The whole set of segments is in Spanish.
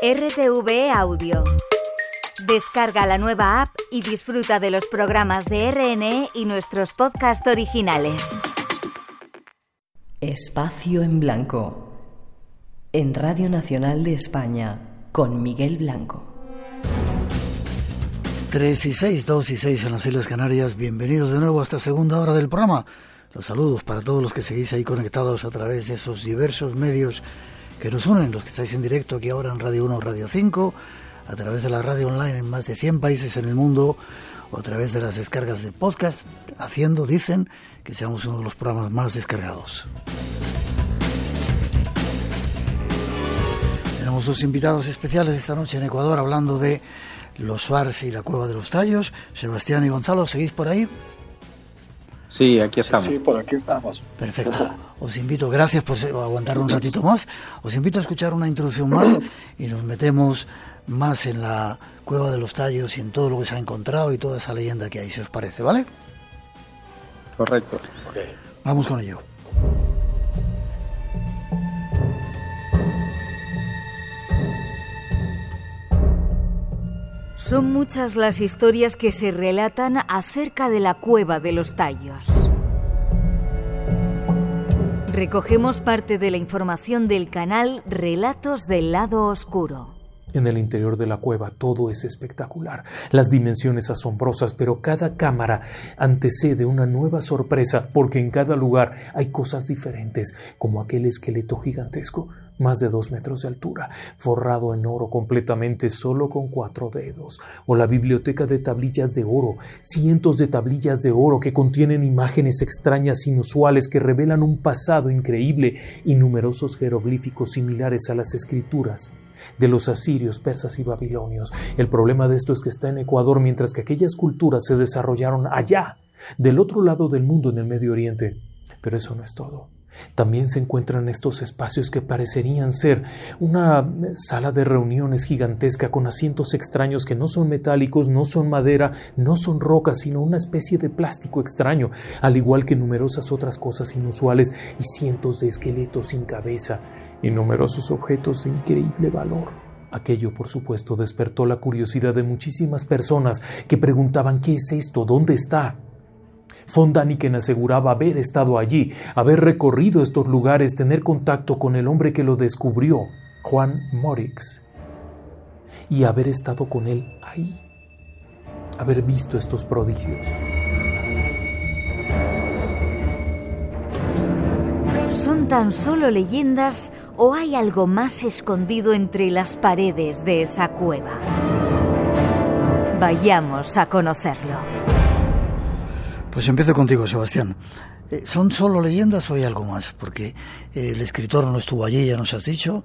RTV Audio. Descarga la nueva app y disfruta de los programas de RNE y nuestros podcasts originales. Espacio en Blanco. En Radio Nacional de España, con Miguel Blanco. 3 y 6, 2 y 6 en las Islas Canarias. Bienvenidos de nuevo a esta segunda hora del programa. Los saludos para todos los que seguís ahí conectados a través de esos diversos medios que nos unen, los que estáis en directo aquí ahora en Radio 1 Radio 5, a través de la radio online en más de 100 países en el mundo, o a través de las descargas de podcast, haciendo, dicen, que seamos uno de los programas más descargados. Tenemos dos invitados especiales esta noche en Ecuador hablando de los Suárez y la Cueva de los Tallos. Sebastián y Gonzalo, ¿seguís por ahí? Sí, aquí estamos. Sí, por aquí estamos. Perfecto. Os invito, gracias por aguantar un ratito más. Os invito a escuchar una introducción más y nos metemos más en la cueva de los tallos y en todo lo que se ha encontrado y toda esa leyenda que hay, si os parece, ¿vale? Correcto. Okay. Vamos con ello. Son muchas las historias que se relatan acerca de la cueva de los tallos. Recogemos parte de la información del canal Relatos del lado oscuro. En el interior de la cueva todo es espectacular, las dimensiones asombrosas, pero cada cámara antecede una nueva sorpresa porque en cada lugar hay cosas diferentes, como aquel esqueleto gigantesco, más de dos metros de altura, forrado en oro completamente solo con cuatro dedos, o la biblioteca de tablillas de oro, cientos de tablillas de oro que contienen imágenes extrañas inusuales que revelan un pasado increíble y numerosos jeroglíficos similares a las escrituras de los asirios, persas y babilonios. El problema de esto es que está en Ecuador mientras que aquellas culturas se desarrollaron allá, del otro lado del mundo en el Medio Oriente. Pero eso no es todo. También se encuentran estos espacios que parecerían ser una sala de reuniones gigantesca con asientos extraños que no son metálicos, no son madera, no son rocas, sino una especie de plástico extraño, al igual que numerosas otras cosas inusuales y cientos de esqueletos sin cabeza y numerosos objetos de increíble valor. Aquello, por supuesto, despertó la curiosidad de muchísimas personas que preguntaban ¿qué es esto? ¿Dónde está? Von Daniken aseguraba haber estado allí, haber recorrido estos lugares, tener contacto con el hombre que lo descubrió, Juan Morix, y haber estado con él ahí, haber visto estos prodigios. ¿Son tan solo leyendas o hay algo más escondido entre las paredes de esa cueva? Vayamos a conocerlo. Pues empiezo contigo, Sebastián. Eh, ¿Son solo leyendas o hay algo más? Porque eh, el escritor no estuvo allí, ya nos has dicho.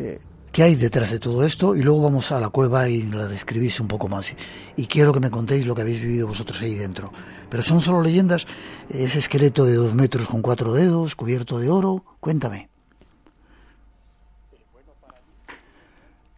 Eh, ¿Qué hay detrás de todo esto? Y luego vamos a la cueva y la describís un poco más. Y quiero que me contéis lo que habéis vivido vosotros ahí dentro. Pero son solo leyendas. Ese esqueleto de dos metros con cuatro dedos, cubierto de oro. Cuéntame.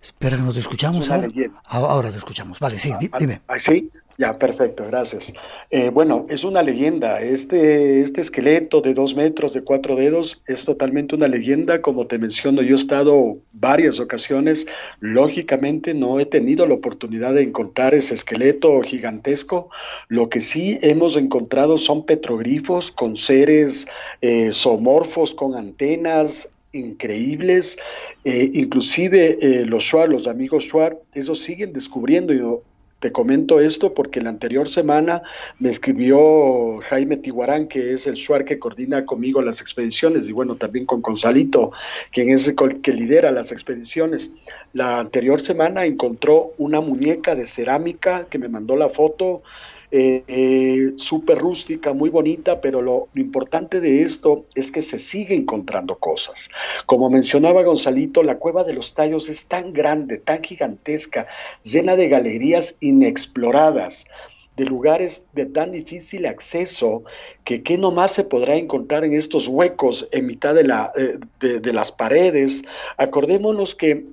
Espera que no te escuchamos. una Ahora, te escuchamos. Vale, sí, di- dime. ¿Ah, sí? Ya, perfecto, gracias. Eh, bueno, es una leyenda. Este, este esqueleto de dos metros, de cuatro dedos, es totalmente una leyenda. Como te menciono, yo he estado varias ocasiones. Lógicamente no he tenido la oportunidad de encontrar ese esqueleto gigantesco. Lo que sí hemos encontrado son petroglifos con seres eh, zoomorfos, con antenas, increíbles, eh, inclusive eh, los Shuar, los amigos Shuar, esos siguen descubriendo. Te comento esto porque la anterior semana me escribió Jaime Tiguarán, que es el Shuar que coordina conmigo las expediciones, y bueno, también con Gonzalito, quien es el que lidera las expediciones. La anterior semana encontró una muñeca de cerámica que me mandó la foto eh, eh, súper rústica, muy bonita, pero lo, importante de esto es que se sigue encontrando cosas. Como mencionaba Gonzalito, la cueva de los tallos es tan grande, tan gigantesca, llena de galerías inexploradas de lugares de tan difícil acceso que qué nomás se podrá encontrar en estos huecos en mitad de, eh, las paredes. Acordémonos que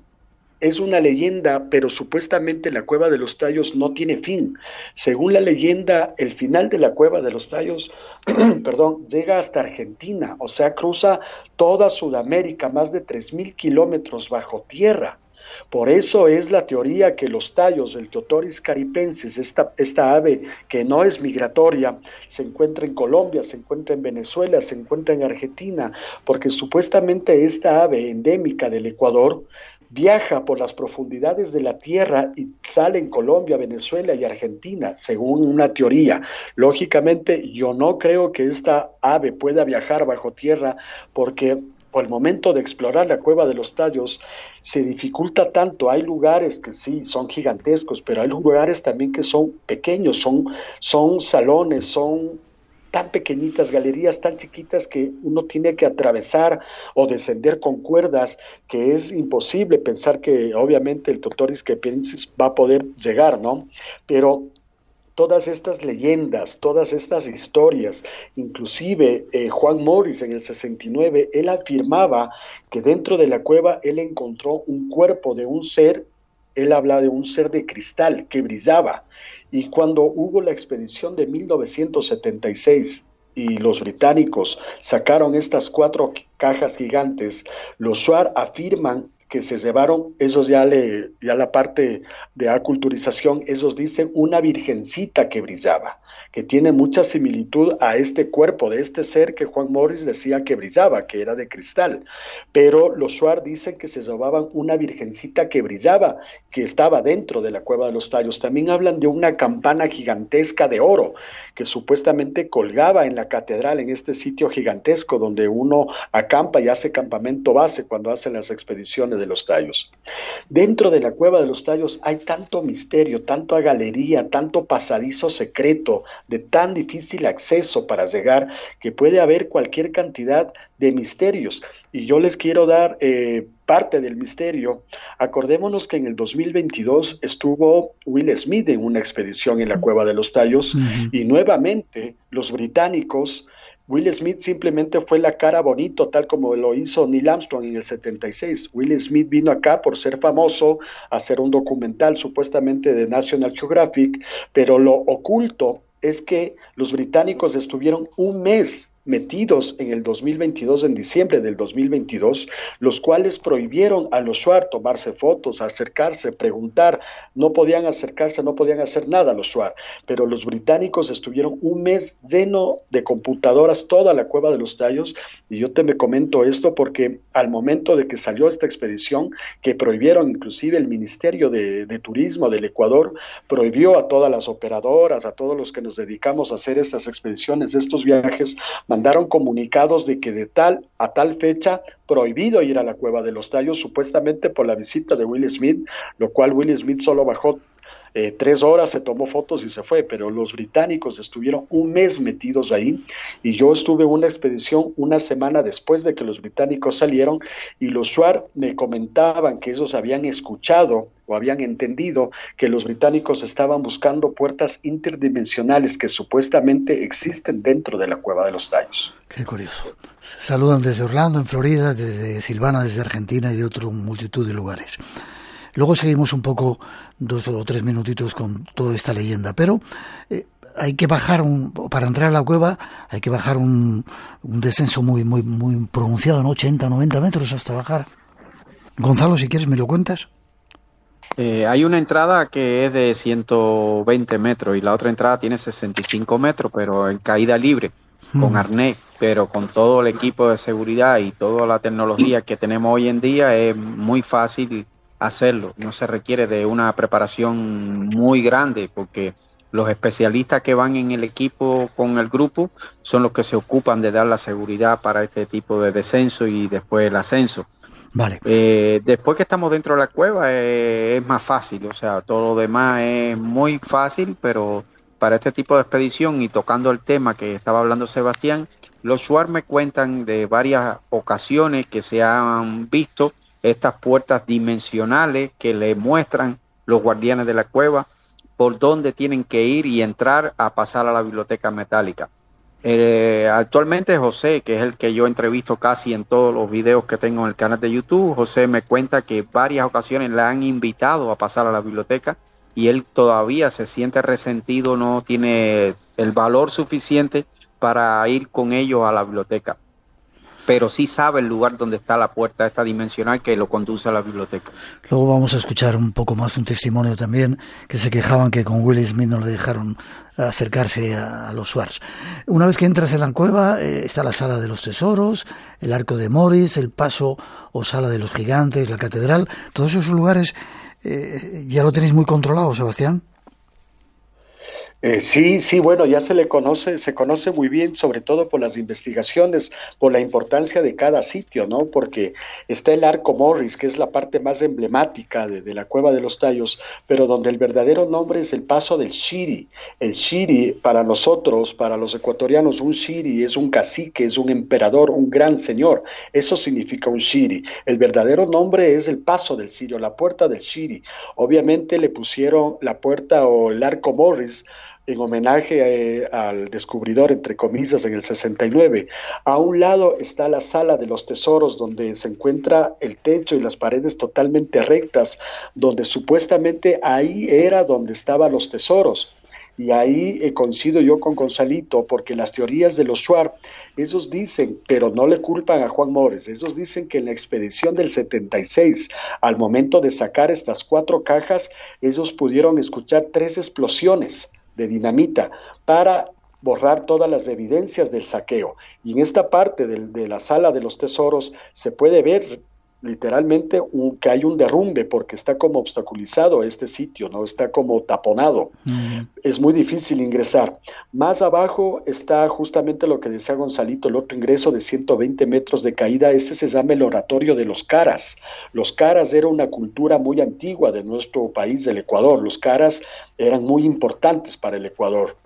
es una leyenda, pero supuestamente la cueva de los tallos no tiene fin. Según la leyenda, el final de la cueva de los tallos, perdón, llega hasta Argentina, o sea, cruza toda Sudamérica, más de 3.000 kilómetros bajo tierra. Por eso es la teoría que los tallos del Teotoris caripensis, esta, esta ave que no es migratoria, se encuentra en Colombia, se encuentra en Venezuela, se encuentra en Argentina, porque supuestamente esta ave endémica del Ecuador viaja por las profundidades de la Tierra y sale en Colombia, Venezuela y Argentina, según una teoría. Lógicamente, yo no creo que esta ave pueda viajar bajo tierra porque por el momento de explorar la cueva de los tallos se dificulta tanto. Hay lugares que sí son gigantescos, pero hay lugares también que son pequeños, son, son salones, son tan pequeñitas, galerías tan chiquitas que uno tiene que atravesar o descender con cuerdas, que es imposible pensar que obviamente el Totoris Kepensis va a poder llegar, ¿no? Pero todas estas leyendas, todas estas historias, inclusive eh, Juan Morris en el 69, él afirmaba que dentro de la cueva él encontró un cuerpo de un ser, él habla de un ser de cristal que brillaba, y cuando hubo la expedición de 1976 y los británicos sacaron estas cuatro cajas gigantes, los SWAR afirman que se llevaron, esos ya, le, ya la parte de aculturización, esos dicen una virgencita que brillaba que tiene mucha similitud a este cuerpo de este ser que Juan Morris decía que brillaba, que era de cristal. Pero los Suar dicen que se llevaban una virgencita que brillaba, que estaba dentro de la cueva de los tallos. También hablan de una campana gigantesca de oro que supuestamente colgaba en la catedral, en este sitio gigantesco donde uno acampa y hace campamento base cuando hace las expediciones de los tallos. Dentro de la cueva de los tallos hay tanto misterio, tanto galería, tanto pasadizo secreto, de tan difícil acceso para llegar, que puede haber cualquier cantidad de misterios. Y yo les quiero dar eh, parte del misterio. Acordémonos que en el 2022 estuvo Will Smith en una expedición en la Cueva de los Tallos y nuevamente los británicos Will Smith simplemente fue la cara bonito, tal como lo hizo Neil Armstrong en el 76. Will Smith vino acá por ser famoso, a hacer un documental supuestamente de National Geographic, pero lo oculto es que los británicos estuvieron un mes metidos en el 2022, en diciembre del 2022, los cuales prohibieron a los SWAR tomarse fotos, acercarse, preguntar, no podían acercarse, no podían hacer nada los SWAR, pero los británicos estuvieron un mes lleno de computadoras, toda la cueva de los tallos, y yo te me comento esto porque al momento de que salió esta expedición, que prohibieron inclusive el Ministerio de, de Turismo del Ecuador, prohibió a todas las operadoras, a todos los que nos dedicamos a hacer estas expediciones, estos viajes, mandaron comunicados de que de tal a tal fecha prohibido ir a la cueva de los tallos, supuestamente por la visita de Will Smith, lo cual Will Smith solo bajó eh, tres horas, se tomó fotos y se fue, pero los británicos estuvieron un mes metidos ahí y yo estuve en una expedición una semana después de que los británicos salieron y los SWAR me comentaban que ellos habían escuchado o habían entendido que los británicos estaban buscando puertas interdimensionales que supuestamente existen dentro de la cueva de los tallos. Qué curioso. Saludan desde Orlando, en Florida, desde Silvana, desde Argentina y de otra multitud de lugares. Luego seguimos un poco, dos o tres minutitos con toda esta leyenda, pero eh, hay que bajar, un, para entrar a la cueva, hay que bajar un, un descenso muy, muy, muy pronunciado, ¿no? 80, 90 metros hasta bajar. Gonzalo, si quieres, ¿me lo cuentas? Eh, hay una entrada que es de 120 metros y la otra entrada tiene 65 metros, pero en caída libre, con mm. arnés, pero con todo el equipo de seguridad y toda la tecnología que tenemos hoy en día es muy fácil hacerlo. No se requiere de una preparación muy grande porque los especialistas que van en el equipo con el grupo son los que se ocupan de dar la seguridad para este tipo de descenso y después el ascenso. Vale. Eh, después que estamos dentro de la cueva eh, es más fácil, o sea, todo lo demás es muy fácil, pero para este tipo de expedición y tocando el tema que estaba hablando Sebastián, los SWAR me cuentan de varias ocasiones que se han visto estas puertas dimensionales que le muestran los guardianes de la cueva por dónde tienen que ir y entrar a pasar a la biblioteca metálica. Eh, actualmente José, que es el que yo entrevisto casi en todos los videos que tengo en el canal de YouTube, José me cuenta que varias ocasiones le han invitado a pasar a la biblioteca y él todavía se siente resentido, no tiene el valor suficiente para ir con ellos a la biblioteca. Pero sí sabe el lugar donde está la puerta esta dimensional que lo conduce a la biblioteca. Luego vamos a escuchar un poco más un testimonio también que se quejaban que con Will Smith no le dejaron acercarse a, los Swartz. Una vez que entras en la cueva eh, está la sala de los tesoros, el arco de Morris, el paso o sala de los gigantes, la catedral, todos esos lugares eh, ya lo tenéis muy controlado, Sebastián. Eh, sí, sí, bueno, ya se le conoce, se conoce muy bien, sobre todo por las investigaciones, por la importancia de cada sitio, ¿no? Porque está el Arco Morris, que es la parte más emblemática de, la Cueva de los Tallos, pero donde el verdadero nombre es el Paso del Shiri. El Shiri, para nosotros, para los ecuatorianos, un Shiri es un cacique, es un emperador, un gran señor. Eso significa un Shiri. El verdadero nombre es el Paso del Sirio, la puerta del Shiri. Obviamente le pusieron la puerta o el Arco Morris en homenaje eh, al descubridor, entre comillas, en el 69. A un lado está la sala de los tesoros, donde se encuentra el techo y las paredes totalmente rectas, donde supuestamente ahí era donde estaban los tesoros. Y ahí he coincido yo con Gonzalito, porque las teorías de los Schwartz, ellos dicen, pero no le culpan a Juan Mores, ellos dicen que en la expedición del 76, al momento de sacar estas cuatro cajas, ellos pudieron escuchar tres explosiones de dinamita para borrar todas las evidencias del saqueo. Y en esta parte de, la sala de los tesoros se puede ver literalmente que hay un derrumbe porque está como obstaculizado este sitio, no está como taponado. Es muy difícil ingresar. Más abajo está justamente lo que decía Gonzalito, el otro ingreso de 120 metros de caída, ese se llama el oratorio de los caras. Los caras era una cultura muy antigua de nuestro país, del Ecuador. Los caras eran muy importantes para el Ecuador.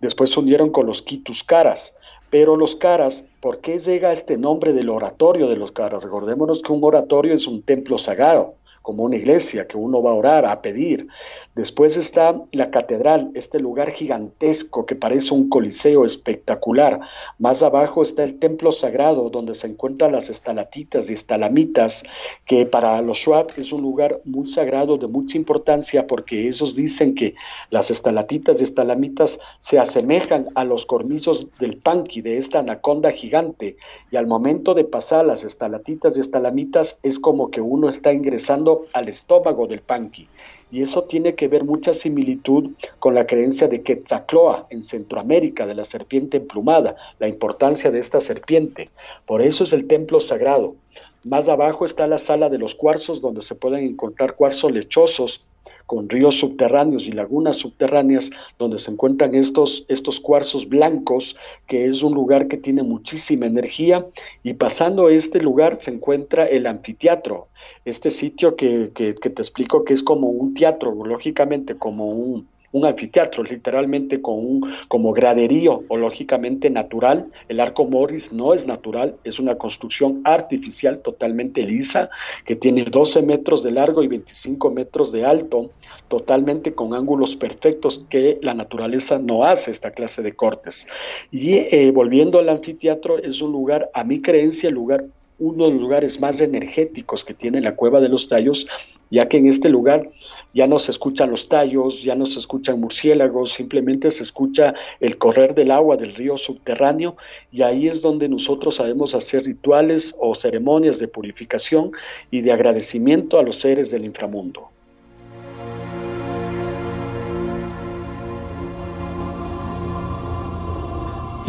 Después se unieron con los quitus caras pero los caras, ¿por qué llega este nombre del oratorio de los caras? Recordémonos que un oratorio es un templo sagrado como una iglesia que uno va a orar, a pedir. Después está la catedral, este lugar gigantesco que parece un coliseo espectacular. Más abajo está el templo sagrado donde se encuentran las estalatitas y estalamitas, que para los Schwab es un lugar muy sagrado de mucha importancia porque ellos dicen que las estalatitas y estalamitas se asemejan a los cornillos del panqui, de esta anaconda gigante, y al momento de pasar las estalatitas y estalamitas es como que uno está ingresando al estómago del panqui. Y eso tiene que ver mucha similitud con la creencia de Quetzalcoatl en Centroamérica, de la serpiente emplumada, la importancia de esta serpiente. Por eso es el templo sagrado. Más abajo está la sala de los cuarzos, donde se pueden encontrar cuarzos lechosos con ríos subterráneos y lagunas subterráneas donde se encuentran estos, estos cuarzos blancos, que es un lugar que tiene muchísima energía, y pasando este lugar se encuentra el anfiteatro, este sitio que, que, te explico que es como un teatro, lógicamente como un, un anfiteatro, literalmente con un como graderío o lógicamente natural. El arco Morris no es natural, es una construcción artificial totalmente lisa que tiene 12 metros de largo y 25 metros de alto, totalmente con ángulos perfectos que la naturaleza no hace esta clase de cortes. Y eh, volviendo al anfiteatro, es un lugar, a mi creencia, el lugar uno de los lugares más energéticos que tiene la cueva de los tallos, ya que en este lugar ya no se escuchan los tallos, ya no se escuchan murciélagos, simplemente se escucha el correr del agua del río subterráneo y ahí es donde nosotros sabemos hacer rituales o ceremonias de purificación y de agradecimiento a los seres del inframundo.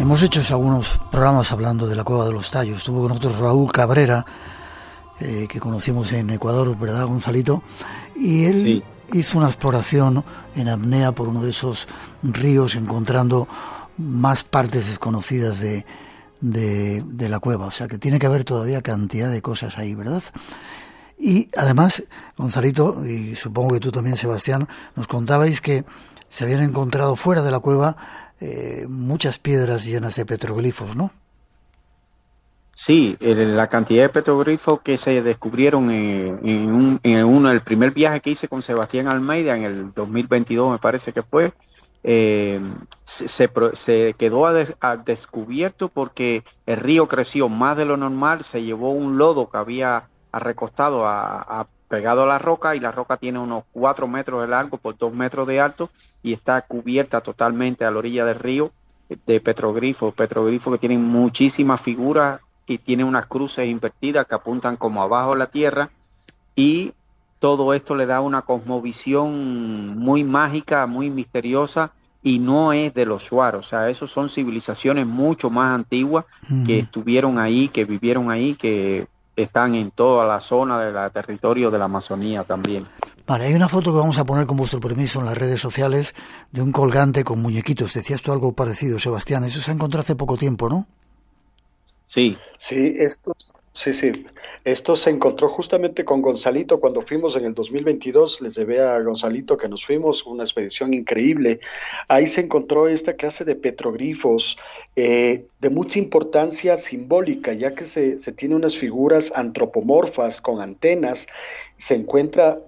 Hemos hecho algunos programas hablando de la cueva de los tallos. Estuvo con nosotros Raúl Cabrera, eh, que conocimos en Ecuador, ¿verdad, Gonzalito? Y él hizo una exploración en apnea por uno de esos ríos, encontrando más partes desconocidas de, de, la cueva. O sea que tiene que haber todavía cantidad de cosas ahí, ¿verdad? Y además, Gonzalito, y supongo que tú también, Sebastián, nos contabais que se habían encontrado fuera de la cueva eh, muchas piedras llenas de petroglifos, ¿no? Sí, la cantidad de petroglifos que se descubrieron en, uno, el primer viaje que hice con Sebastián Almeida en el 2022, me parece que fue, eh, se, quedó a, descubierto porque el río creció más de lo normal, se llevó un lodo que había recostado a, pegado a la roca y la roca tiene unos 4 metros de largo por 2 metros de alto y está cubierta totalmente a la orilla del río de petroglifos, petroglifos que tienen muchísimas figuras y tiene unas cruces invertidas que apuntan como abajo a la tierra y todo esto le da una cosmovisión muy mágica, muy misteriosa y no es de los suaros, o sea, esos son civilizaciones mucho más antiguas que estuvieron ahí, que vivieron ahí, que están en toda la zona del territorio de la Amazonía también. Vale, hay una foto que vamos a poner con vuestro permiso en las redes sociales de un colgante con muñequitos. Decías tú algo parecido, Sebastián. Eso se encontró hace poco tiempo, ¿no? Sí. Sí, estos, sí, sí. Esto se encontró justamente con Gonzalito cuando fuimos en el 2022. Les debe a Gonzalito que nos fuimos, una expedición increíble. Ahí se encontró esta clase de petroglifos eh, de mucha importancia simbólica, ya que se, se tiene unas figuras antropomorfas con antenas. Se encuentra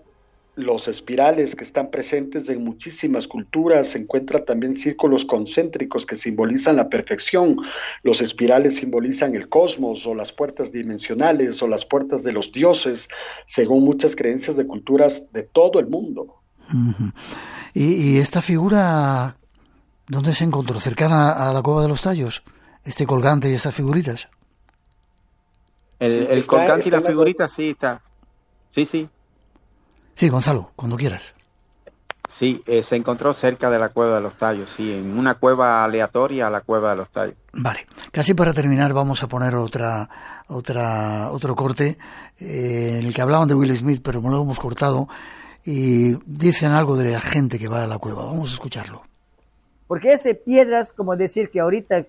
los espirales que están presentes en muchísimas culturas, se encuentran también círculos concéntricos que simbolizan la perfección, los espirales simbolizan el cosmos o las puertas dimensionales o las puertas de los dioses, según muchas creencias de culturas de todo el mundo. ¿Y, esta figura dónde se encontró? ¿Cercana a la cueva de los tallos? ¿Este colgante y estas figuritas? El, colgante y la figurita sí está. Sí, sí, Sí, Gonzalo, cuando quieras. Sí, eh, se encontró cerca de la cueva de los tallos, sí, en una cueva aleatoria a la cueva de los tallos. Vale, casi para terminar vamos a poner otra, otra, otro corte eh, en el que hablaban de Will Smith, pero no lo hemos cortado y dicen algo de la gente que va a la cueva. Vamos a escucharlo. Porque ese piedras, como decir que ahorita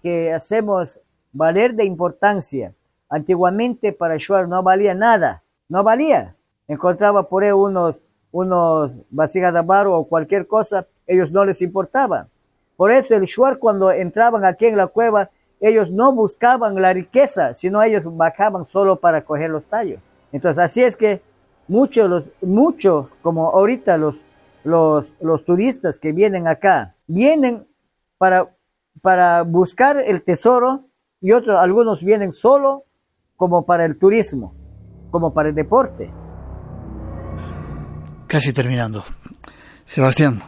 que hacemos valer de importancia, antiguamente para Schwarz no valía nada, no valía encontraba por ahí unos, unos vasijas de barro o cualquier cosa, ellos no les importaba. Por eso el Shuar cuando entraban aquí en la cueva, ellos no buscaban la riqueza, sino ellos bajaban solo para coger los tallos. Entonces así es que muchos, los, como ahorita los, los, los turistas que vienen acá, vienen para, para buscar el tesoro y otros, algunos vienen solo como para el turismo, como para el deporte. Casi terminando. Sebastián,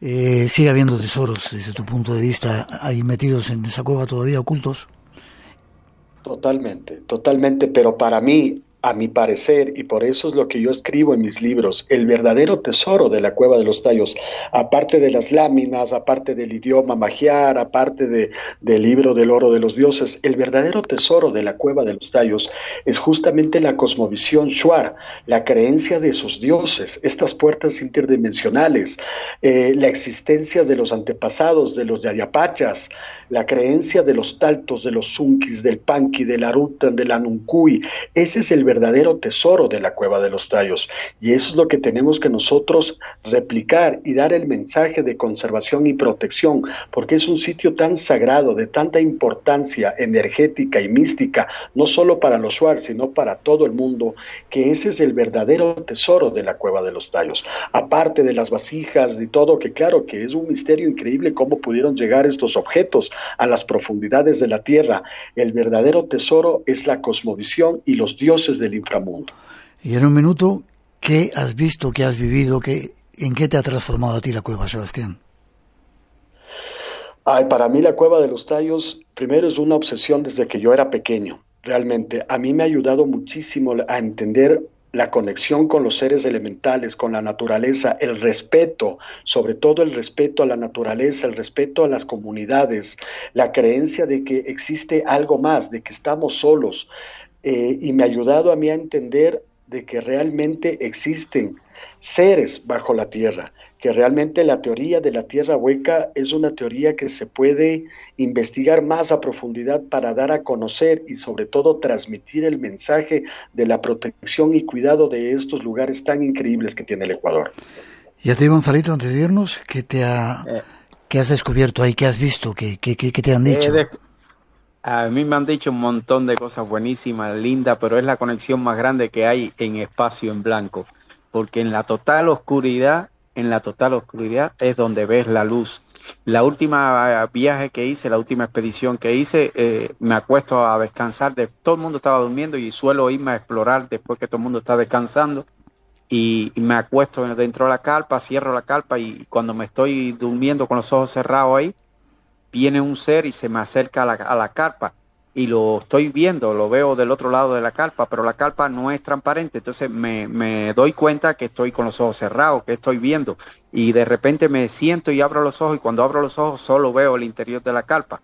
eh, ¿sigue habiendo tesoros desde tu punto de vista ahí metidos en esa cueva todavía ocultos? Totalmente, totalmente, pero para mí a mi parecer, y por eso es lo que yo escribo en mis libros, el verdadero tesoro de la cueva de los tallos, aparte de las láminas, aparte del idioma magiar, aparte de, del libro del oro de los dioses, el verdadero tesoro de la cueva de los tallos es justamente la cosmovisión Shuar, la creencia de sus dioses, estas puertas interdimensionales, eh, la existencia de los antepasados, de los yayapachas, la creencia de los taltos, de los zunkis, del panqui, del arutan, del anuncui, ese es el verdadero tesoro de la cueva de los tallos. Y eso es lo que tenemos que nosotros replicar y dar el mensaje de conservación y protección, porque es un sitio tan sagrado, de tanta importancia energética y mística, no solo para los Shuar, sino para todo el mundo, que ese es el verdadero tesoro de la cueva de los tallos. Aparte de las vasijas y todo, que claro que es un misterio increíble cómo pudieron llegar estos objetos a las profundidades de la tierra. El verdadero tesoro es la cosmovisión y los dioses del inframundo. Y en un minuto, ¿qué has visto, qué has vivido, qué, en qué te ha transformado a ti la cueva, Sebastián? Ay, para mí la cueva de los tallos, primero es una obsesión desde que yo era pequeño. Realmente, a mí me ha ayudado muchísimo a entender la conexión con los seres elementales, con la naturaleza, el respeto, sobre todo el respeto a la naturaleza, el respeto a las comunidades, la creencia de que existe algo más, de que estamos solos, eh, y me ha ayudado a mí a entender de que realmente existen seres bajo la tierra, que realmente la teoría de la tierra hueca es una teoría que se puede investigar más a profundidad para dar a conocer y sobre todo transmitir el mensaje de la protección y cuidado de estos lugares tan increíbles que tiene el Ecuador. Y a ti, Gonzalito, antes de irnos, ¿qué, te ha, eh. has descubierto ahí? ¿Qué has visto? ¿Qué, qué, qué te han dicho? A mí me han dicho un montón de cosas buenísimas, lindas, pero es la conexión más grande que hay en espacio en blanco, porque en la total oscuridad, en la total oscuridad es donde ves la luz. La última viaje que hice, la última expedición que hice, eh, me acuesto a descansar, de, todo el mundo estaba durmiendo y suelo irme a explorar después que todo el mundo está descansando y, y me acuesto dentro de la carpa, cierro la carpa y cuando me estoy durmiendo con los ojos cerrados ahí, viene un ser y se me acerca a la, carpa y lo estoy viendo, lo veo del otro lado de la carpa, pero la carpa no es transparente, entonces me, me, doy cuenta que estoy con los ojos cerrados, que estoy viendo, y de repente me siento y abro los ojos, y cuando abro los ojos solo veo el interior de la carpa.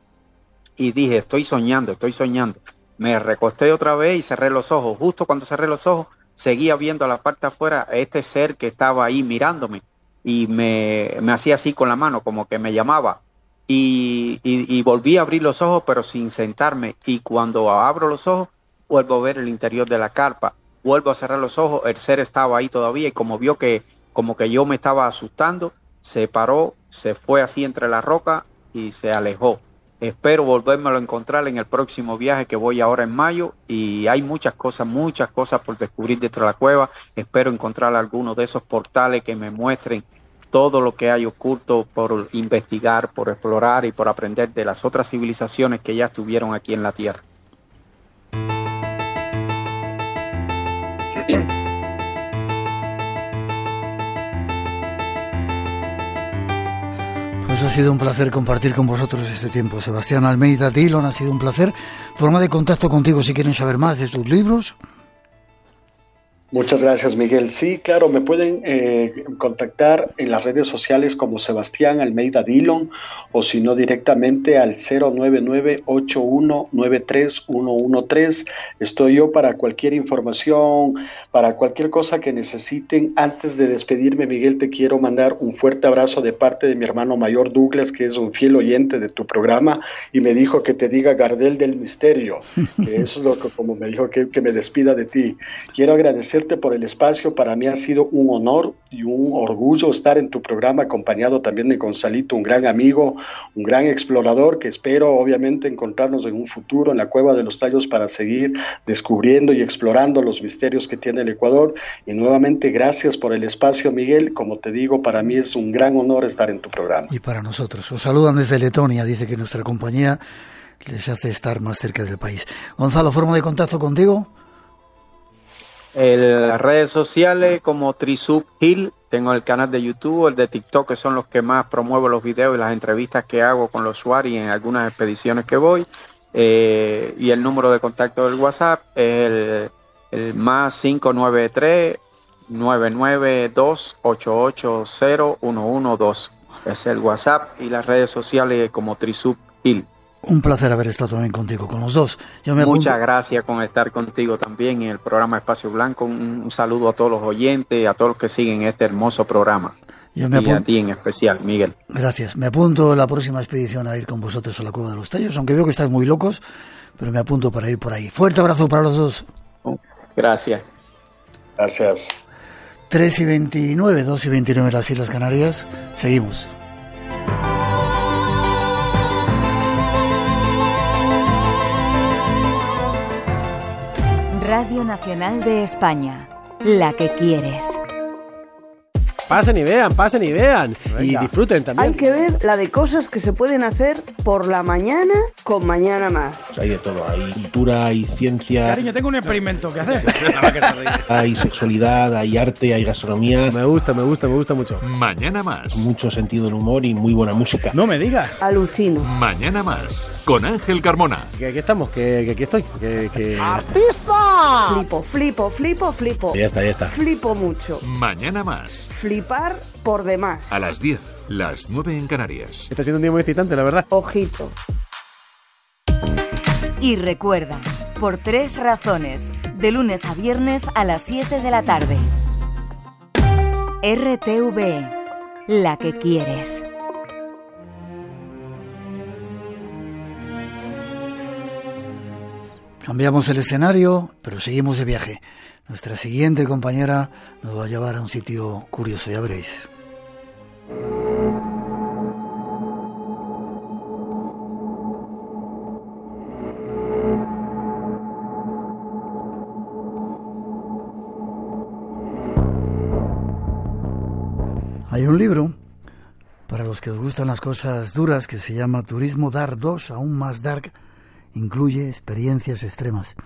Y dije, estoy soñando, estoy soñando. Me recosté otra vez y cerré los ojos. Justo cuando cerré los ojos, seguía viendo a la parte afuera a este ser que estaba ahí mirándome y me, me hacía así con la mano, como que me llamaba y, volví a abrir los ojos, pero sin sentarme. Y cuando abro los ojos, vuelvo a ver el interior de la carpa. Vuelvo a cerrar los ojos, el ser estaba ahí todavía y como vio que como que yo me estaba asustando, se paró, se fue así entre la roca y se alejó. Espero volverme a encontrar en el próximo viaje que voy ahora en mayo y hay muchas cosas, muchas cosas por descubrir dentro de la cueva. Espero encontrar algunos de esos portales que me muestren todo lo que hay oculto por investigar, por explorar y por aprender de las otras civilizaciones que ya estuvieron aquí en la Tierra. Pues ha sido un placer compartir con vosotros este tiempo. Sebastián Almeida Dillon, ha sido un placer. Forma de contacto contigo si quieren saber más de tus libros. Muchas gracias, Miguel. Sí, claro, me pueden eh, contactar en las redes sociales como Sebastián Almeida Dillon o si no directamente al 099-8193-113. Estoy yo para cualquier información, para cualquier cosa que necesiten. Antes de despedirme, Miguel, te quiero mandar un fuerte abrazo de parte de mi hermano mayor Douglas, que es un fiel oyente de tu programa y me dijo que te diga Gardel del Misterio, que eso es lo que como me dijo que, que me despida de ti. Quiero agradecer por el espacio. Para mí ha sido un honor y un orgullo estar en tu programa acompañado también de Gonzalito, un gran amigo, un gran explorador que espero obviamente encontrarnos en un futuro en la Cueva de los Tallos para seguir descubriendo y explorando los misterios que tiene el Ecuador. Y nuevamente gracias por el espacio, Miguel. Como te digo, para mí es un gran honor estar en tu programa. Y para nosotros. Os saludan desde Letonia. Dice que nuestra compañía les hace estar más cerca del país. Gonzalo, forma de contacto contigo las redes sociales como Trisub Hill, tengo el canal de YouTube, el de TikTok, que son los que más promuevo los videos y las entrevistas que hago con los usuarios en algunas expediciones que voy. Eh, y el número de contacto del WhatsApp es el, más 593 992 880 Es el WhatsApp y las redes sociales como Trisub Hill. Un placer haber estado también contigo, con los dos. Muchas gracias con estar contigo también en el programa Espacio Blanco. Un, saludo a todos los oyentes, a todos los que siguen este hermoso programa. y a ti en especial, Miguel. Gracias. Me apunto la próxima expedición a ir con vosotros a la Cueva de los Tallos, aunque veo que estáis muy locos, pero me apunto para ir por ahí. Fuerte abrazo para los dos. Gracias. Gracias. 3 y 29, 2 y 29 en las Islas Canarias. Seguimos. Radio Nacional de España, la que quieres. Pasen y vean, pasen y vean. Y disfruten también. Hay que ver la de cosas que se pueden hacer por la mañana con Mañana Más. Hay de todo, hay cultura, hay ciencia. Cariño, tengo un experimento que hacer. hay sexualidad, hay arte, hay gastronomía. Me gusta, me gusta, me gusta mucho. Mañana Más. Mucho sentido del humor y muy buena música. No me digas. Alucino. Mañana Más. Con Ángel Carmona. Que aquí estamos, que, aquí estoy. Que, ¡Artista! Flipo, flipo, flipo, flipo. Ya está, ya está. Flipo mucho. Mañana Más par por demás. A las 10, las 9 en Canarias. Está siendo un día muy excitante, la verdad. Ojito. Y recuerda, por tres razones, de lunes a viernes a las 7 de la tarde. RTV, la que quieres. Cambiamos el escenario, pero seguimos de viaje. Nuestra siguiente compañera nos va a llevar a un sitio curioso, ya veréis. Hay un libro para los que os gustan las cosas duras que se llama Turismo Dark 2, aún más dark, incluye experiencias extremas.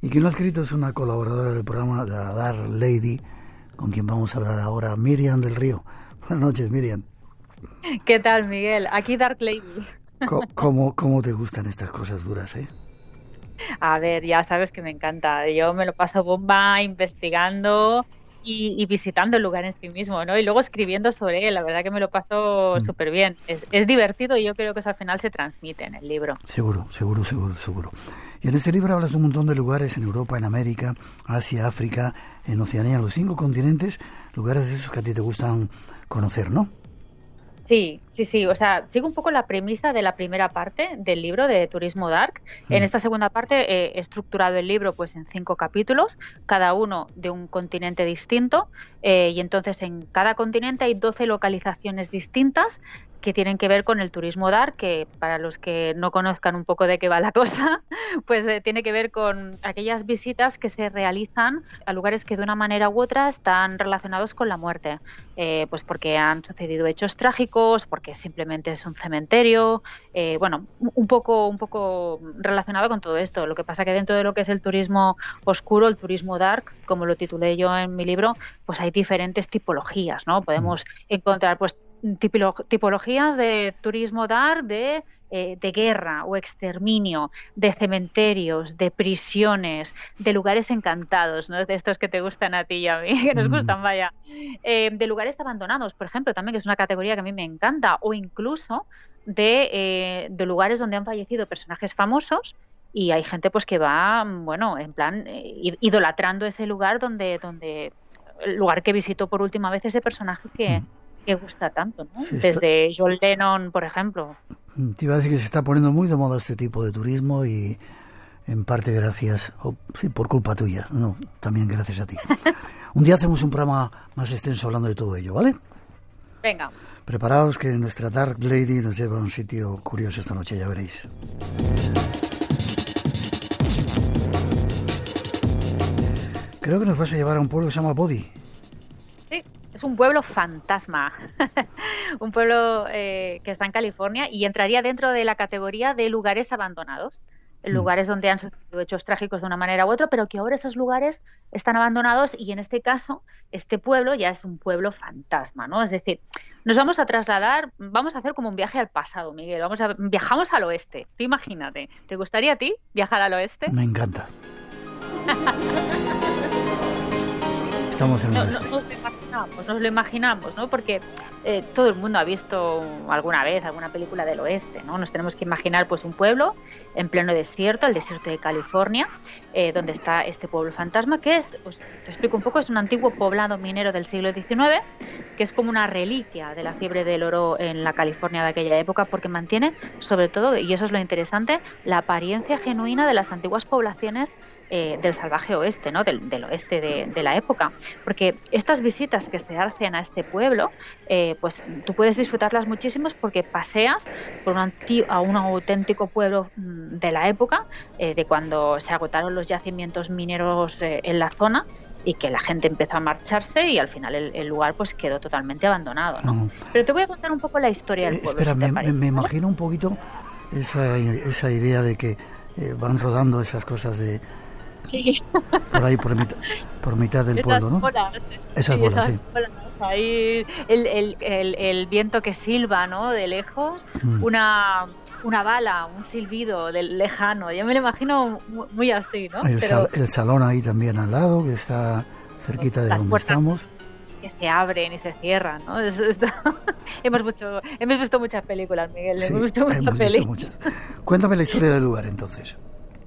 Y quien lo ha escrito es una colaboradora del programa de la Dark Lady, con quien vamos a hablar ahora, Miriam del Río. Buenas noches, Miriam. ¿Qué tal, Miguel? Aquí Dark Lady. ¿Cómo, cómo te gustan estas cosas duras, eh? A ver, ya sabes que me encanta. Yo me lo paso bomba investigando y, visitando el lugar en sí mismo, ¿no? Y luego escribiendo sobre él. La verdad que me lo paso mm. súper bien. Es, es, divertido y yo creo que eso al final se transmite en el libro. Seguro, seguro, seguro, seguro. Y en ese libro hablas de un montón de lugares en Europa, en América, Asia, África, en Oceanía, los cinco continentes, lugares de esos que a ti te gustan conocer, ¿no? Sí, sí, sí. O sea, sigo un poco la premisa de la primera parte del libro de Turismo Dark. En mm. esta segunda parte he estructurado el libro pues en cinco capítulos, cada uno de un continente distinto. Eh, y entonces en cada continente hay 12 localizaciones distintas que tienen que ver con el turismo dark, que para los que no conozcan un poco de qué va la cosa, pues eh, tiene que ver con aquellas visitas que se realizan a lugares que de una manera u otra están relacionados con la muerte, eh, pues porque han sucedido hechos trágicos, porque simplemente es un cementerio, eh, bueno, un poco, un poco relacionado con todo esto. Lo que pasa que dentro de lo que es el turismo oscuro, el turismo dark, como lo titulé yo en mi libro, pues hay diferentes tipologías, ¿no? Podemos encontrar pues tipologías de turismo dar de, eh, de guerra o exterminio, de cementerios, de prisiones, de lugares encantados, ¿no? de estos que te gustan a ti y a mí, que nos gustan, vaya, eh, de lugares abandonados, por ejemplo, también que es una categoría que a mí me encanta, o incluso de, eh, de lugares donde han fallecido personajes famosos y hay gente pues que va, bueno, en plan, idolatrando ese lugar donde, donde el lugar que visitó por última vez ese personaje que, que gusta tanto, ¿no? Desde John Lennon, por ejemplo. Te iba a decir que se está poniendo muy de moda este tipo de turismo y en parte gracias, o sí, por culpa tuya, no, también gracias a ti. un día hacemos un programa más extenso hablando de todo ello, ¿vale? Venga. Preparaos que nuestra Dark Lady nos lleva a un sitio curioso esta noche, ya veréis. Creo que nos vas a llevar a un pueblo que se llama Body. Es un pueblo fantasma, un pueblo eh, que está en California y entraría dentro de la categoría de lugares abandonados, mm. lugares donde han sucedido hechos trágicos de una manera u otra, pero que ahora esos lugares están abandonados y en este caso este pueblo ya es un pueblo fantasma, ¿no? Es decir, nos vamos a trasladar, vamos a hacer como un viaje al pasado, Miguel, vamos a viajamos al oeste. imagínate, ¿te gustaría a ti viajar al oeste? Me encanta. Estamos en no, no, nos lo imaginamos, nos lo imaginamos, ¿no? Porque eh, todo el mundo ha visto alguna vez alguna película del oeste, ¿no? Nos tenemos que imaginar pues un pueblo en pleno desierto, el desierto de California, eh, donde está este pueblo fantasma, que es, os explico un poco, es un antiguo poblado minero del siglo XIX, que es como una reliquia de la fiebre del oro en la California de aquella época, porque mantiene, sobre todo, y eso es lo interesante, la apariencia genuina de las antiguas poblaciones eh, del salvaje oeste, ¿no? del, oeste de, la época. Porque estas visitas que se hacen a este pueblo, eh, pues tú puedes disfrutarlas muchísimo porque paseas por un a un auténtico pueblo mm, de la época, eh, de cuando se agotaron los yacimientos mineros en la zona y que la gente empezó a marcharse y al final el, lugar pues quedó totalmente abandonado. ¿no? Pero te voy a contar un poco la historia del pueblo. espera, me, imagino un poquito esa, esa idea de que van rodando esas cosas de por ahí, por, mitad, por mitad del pueblo, ¿no? esas bolas, sí. Ahí el, el, el, viento que silba, ¿no? De lejos, mm. una, una bala, un silbido del lejano. Yo me lo imagino muy así, ¿no? El, salón ahí también al lado, que está cerquita de donde estamos que se abren y se cierran, ¿no? hemos, mucho, hemos visto muchas películas, Miguel, hemos visto muchas películas. Cuéntame la historia del lugar entonces.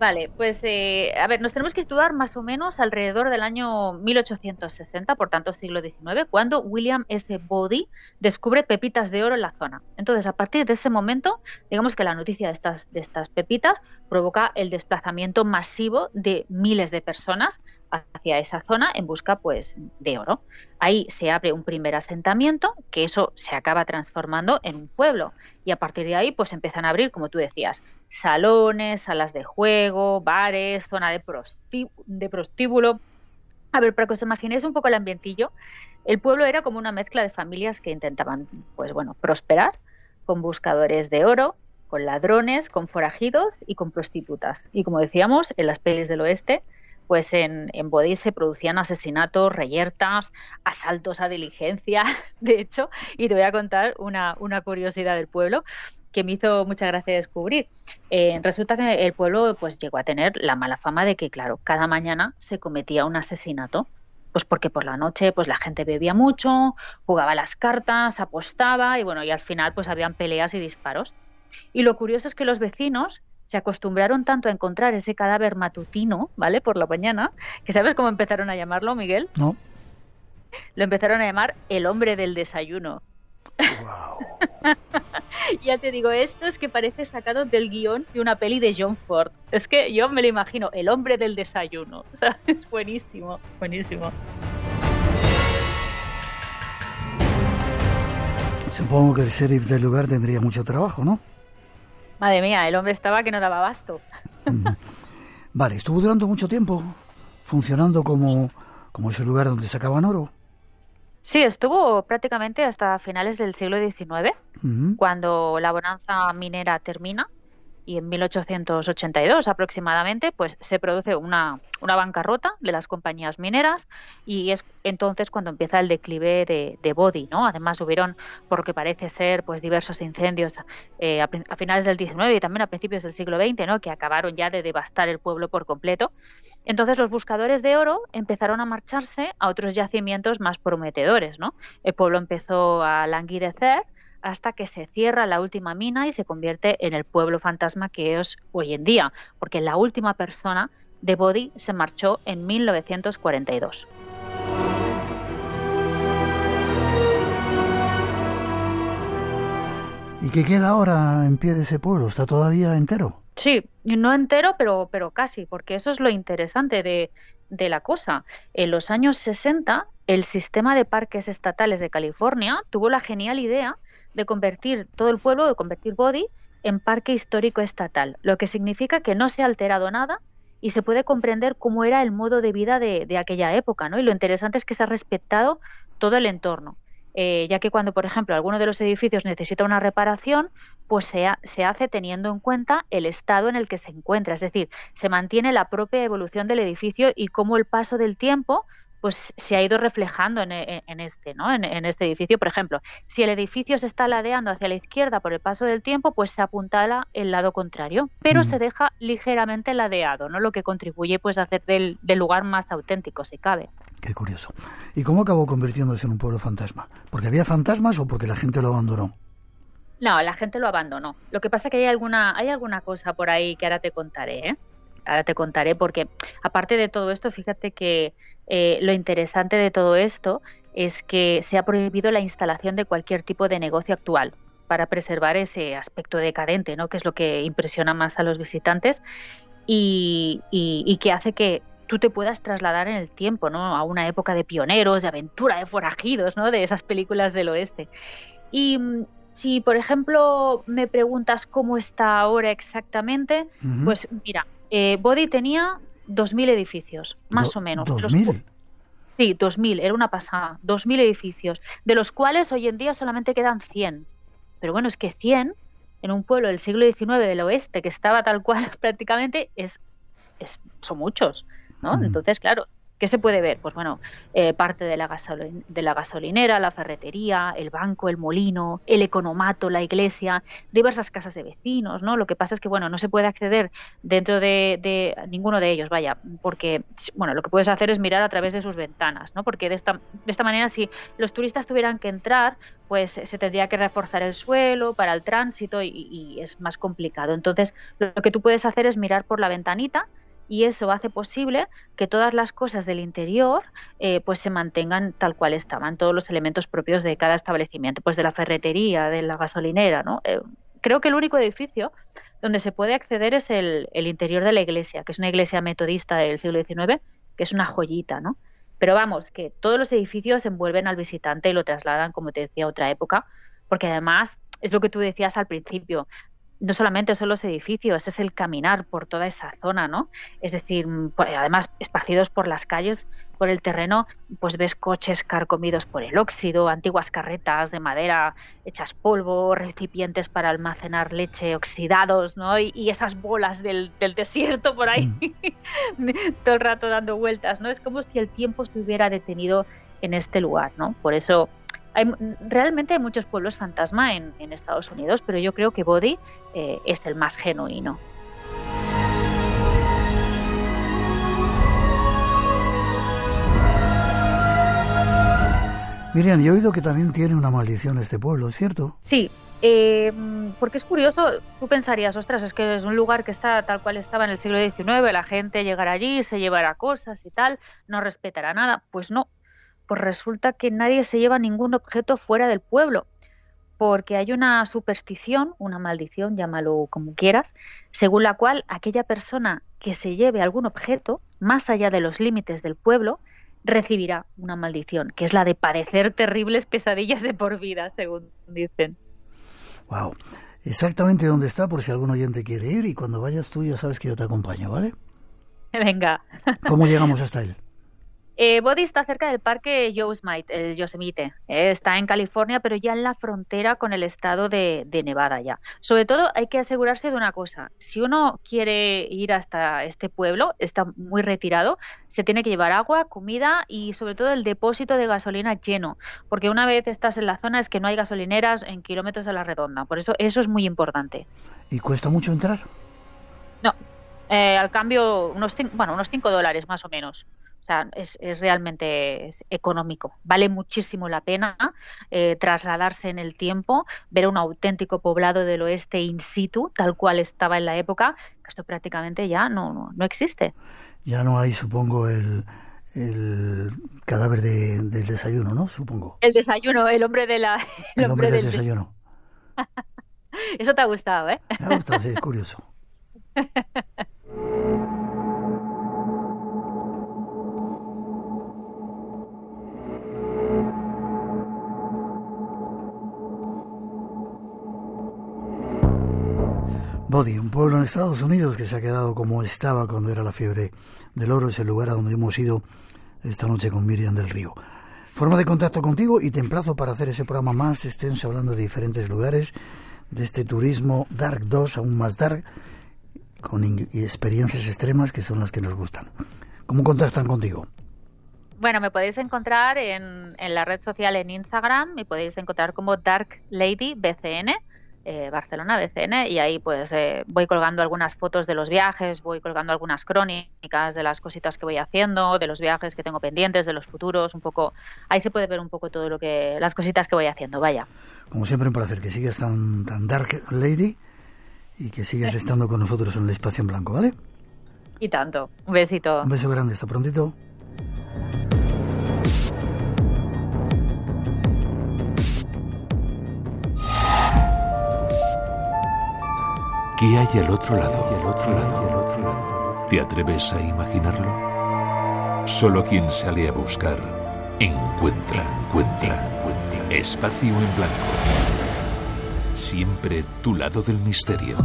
Vale, pues eh, a ver, nos tenemos que estudiar más o menos alrededor del año 1860, por tanto siglo XIX, cuando William S. Body descubre pepitas de oro en la zona. Entonces, a partir de ese momento, digamos que la noticia de estas, de estas pepitas provoca el desplazamiento masivo de miles de personas hacia esa zona en busca pues de oro. Ahí se abre un primer asentamiento, que eso se acaba transformando en un pueblo y a partir de ahí pues empiezan a abrir, como tú decías, salones, salas de juego, bares, zona de, de prostíbulo. A ver, para que os imaginéis un poco el ambientillo, el pueblo era como una mezcla de familias que intentaban, pues bueno, prosperar con buscadores de oro, con ladrones, con forajidos y con prostitutas. Y como decíamos, en las pelis del oeste, pues en, en se producían asesinatos, reyertas, asaltos a diligencias, de hecho, y te voy a contar una, una curiosidad del pueblo. que me hizo mucha gracia descubrir. Eh, resulta que el pueblo pues llegó a tener la mala fama de que, claro, cada mañana se cometía un asesinato. Pues porque por la noche pues la gente bebía mucho, jugaba las cartas, apostaba y bueno, y al final pues habían peleas y disparos. Y lo curioso es que los vecinos se acostumbraron tanto a encontrar ese cadáver matutino, ¿vale? Por la mañana, que ¿sabes cómo empezaron a llamarlo, Miguel? No. Lo empezaron a llamar el hombre del desayuno. ya te digo, esto es que parece sacado del guion de una peli de John Ford. Es que yo me lo imagino, el hombre del desayuno. O sea, es buenísimo, buenísimo. Supongo que el sheriff del lugar tendría mucho trabajo, ¿no? Madre mía, el hombre estaba que no daba abasto. vale, estuvo durante mucho tiempo funcionando como, como ese lugar donde sacaban oro. Sí, estuvo prácticamente hasta finales del siglo XIX, cuando la bonanza minera termina y en 1882 aproximadamente, pues se produce una, bancarrota de las compañías mineras y es entonces cuando empieza el declive de, de ¿no? Además hubieron, por lo que parece ser, pues diversos incendios eh, a, a, finales del XIX y también a principios del siglo XX, ¿no? Que acabaron ya de devastar el pueblo por completo. Entonces los buscadores de oro empezaron a marcharse a otros yacimientos más prometedores, ¿no? El pueblo empezó a languidecer hasta que se cierra la última mina y se convierte en el pueblo fantasma que es hoy en día, porque la última persona de Body se marchó en 1942. ¿Y qué queda ahora en pie de ese pueblo? ¿Está todavía entero? Sí, no entero, pero, pero casi, porque eso es lo interesante de, de la cosa. En los años 60, el sistema de parques estatales de California tuvo la genial idea de convertir todo el pueblo, de convertir Body en parque histórico estatal, lo que significa que no se ha alterado nada y se puede comprender cómo era el modo de vida de, de aquella época, ¿no? Y lo interesante es que se ha respetado todo el entorno. Eh, ya que cuando, por ejemplo, alguno de los edificios necesita una reparación, pues se, ha, se, hace teniendo en cuenta el estado en el que se encuentra, es decir, se mantiene la propia evolución del edificio y cómo el paso del tiempo pues se ha ido reflejando en, en este, ¿no? En, en, este edificio. Por ejemplo, si el edificio se está ladeando hacia la izquierda por el paso del tiempo, pues se apuntala el lado contrario, pero mm. se deja ligeramente ladeado, ¿no? Lo que contribuye pues a hacer del, del, lugar más auténtico, si cabe. Qué curioso. ¿Y cómo acabó convirtiéndose en un pueblo fantasma? ¿Porque había fantasmas o porque la gente lo abandonó? No, la gente lo abandonó. Lo que pasa es que hay alguna, hay alguna cosa por ahí que ahora te contaré, ¿eh? Ahora te contaré porque aparte de todo esto, fíjate que eh, lo interesante de todo esto es que se ha prohibido la instalación de cualquier tipo de negocio actual para preservar ese aspecto decadente, ¿no? que es lo que impresiona más a los visitantes y, y, y que hace que tú te puedas trasladar en el tiempo, ¿no? A una época de pioneros, de aventura, de forajidos, ¿no? De esas películas del oeste. Y mm, si, por ejemplo, me preguntas cómo está ahora exactamente, uh -huh. pues mira, eh, Body tenía 2.000 edificios, más Do, o menos. ¿2.000? Sí, 2.000, era una pasada. 2.000 edificios, de los cuales hoy en día solamente quedan 100. Pero bueno, es que 100 en un pueblo del siglo XIX del oeste que estaba tal cual prácticamente es, es son muchos, ¿no? Mm. Entonces, claro, ¿Qué se puede ver? Pues bueno, eh, parte de la, de la gasolinera, la ferretería, el banco, el molino, el economato, la iglesia, diversas casas de vecinos, ¿no? Lo que pasa es que, bueno, no se puede acceder dentro de, de, ninguno de ellos, vaya, porque, bueno, lo que puedes hacer es mirar a través de sus ventanas, ¿no? Porque de esta, de esta manera, si los turistas tuvieran que entrar, pues se tendría que reforzar el suelo para el tránsito y, y es más complicado. Entonces, lo que tú puedes hacer es mirar por la ventanita, y eso hace posible que todas las cosas del interior eh, pues se mantengan tal cual estaban, todos los elementos propios de cada establecimiento, pues de la ferretería, de la gasolinera, ¿no? Eh, creo que el único edificio donde se puede acceder es el, el, interior de la iglesia, que es una iglesia metodista del siglo XIX, que es una joyita, ¿no? Pero vamos, que todos los edificios envuelven al visitante y lo trasladan, como te decía, a otra época, porque además es lo que tú decías al principio, no solamente son los edificios, es el caminar por toda esa zona, ¿no? Es decir, además esparcidos por las calles, por el terreno, pues ves coches carcomidos por el óxido, antiguas carretas de madera hechas polvo, recipientes para almacenar leche oxidados, ¿no? Y, y esas bolas del, del, desierto por ahí, mm. todo el rato dando vueltas, ¿no? Es como si el tiempo estuviera detenido en este lugar, ¿no? Por eso Hay, realmente hay muchos pueblos fantasma en, Estados Unidos, pero yo creo que Body eh, es el más genuino. Miriam, yo he oído que también tiene una maldición este pueblo, ¿cierto? Sí, eh, porque es curioso, tú pensarías, ostras, es que es un lugar que está tal cual estaba en el siglo XIX, la gente llegará allí, se llevará cosas y tal, no respetará nada. Pues no, pues resulta que nadie se lleva ningún objeto fuera del pueblo, porque hay una superstición, una maldición, llámalo como quieras, según la cual aquella persona que se lleve algún objeto más allá de los límites del pueblo, recibirá una maldición, que es la de padecer terribles pesadillas de por vida, según dicen. Wow. Exactamente dónde está, por si algún oyente quiere ir, y cuando vayas tú ya sabes que yo te acompaño, ¿vale? Venga. ¿Cómo llegamos hasta él? Eh, Body está cerca del parque Yosemite, el Yosemite. Eh, está en California, pero ya en la frontera con el estado de, Nevada ya. Sobre todo hay que asegurarse de una cosa. Si uno quiere ir hasta este pueblo, está muy retirado, se tiene que llevar agua, comida y sobre todo el depósito de gasolina lleno. Porque una vez estás en la zona es que no hay gasolineras en kilómetros a la redonda. Por eso eso es muy importante. ¿Y cuesta mucho entrar? No. Eh, al cambio, unos, bueno, unos 5 dólares más o menos. O sea, es, realmente económico. Vale muchísimo la pena eh, trasladarse en el tiempo, ver un auténtico poblado del oeste in situ, tal cual estaba en la época, que esto prácticamente ya no, no, existe. Ya no hay, supongo, el, el cadáver del desayuno, ¿no? Supongo. El desayuno, el hombre de la... El, hombre, del, desayuno. Eso te ha gustado, ¿eh? Me ha gustado, sí, es curioso. Body, un pueblo en Estados Unidos que se ha quedado como estaba cuando era la fiebre del oro, es el lugar a donde hemos ido esta noche con Miriam del Río. Forma de contacto contigo y te emplazo para hacer ese programa más extenso hablando de diferentes lugares, de este turismo Dark 2, aún más Dark, con experiencias extremas que son las que nos gustan. ¿Cómo contactan contigo? Bueno, me podéis encontrar en, en la red social en Instagram, me podéis encontrar como Dark Lady BCN eh, Barcelona BCN y ahí pues eh, voy colgando algunas fotos de los viajes, voy colgando algunas crónicas de las cositas que voy haciendo, de los viajes que tengo pendientes, de los futuros, un poco, ahí se puede ver un poco todo lo que, las cositas que voy haciendo, vaya. Como siempre un placer que sigas tan, tan dark lady y que sigas estando con nosotros en el espacio en blanco, ¿vale? Y tanto, un besito. Un beso grande, hasta prontito. ¿Qué hay al otro lado? ¿Te atreves a imaginarlo? Solo quien sale a buscar encuentra, encuentra, encuentra. Espacio en blanco. Siempre tu lado del misterio.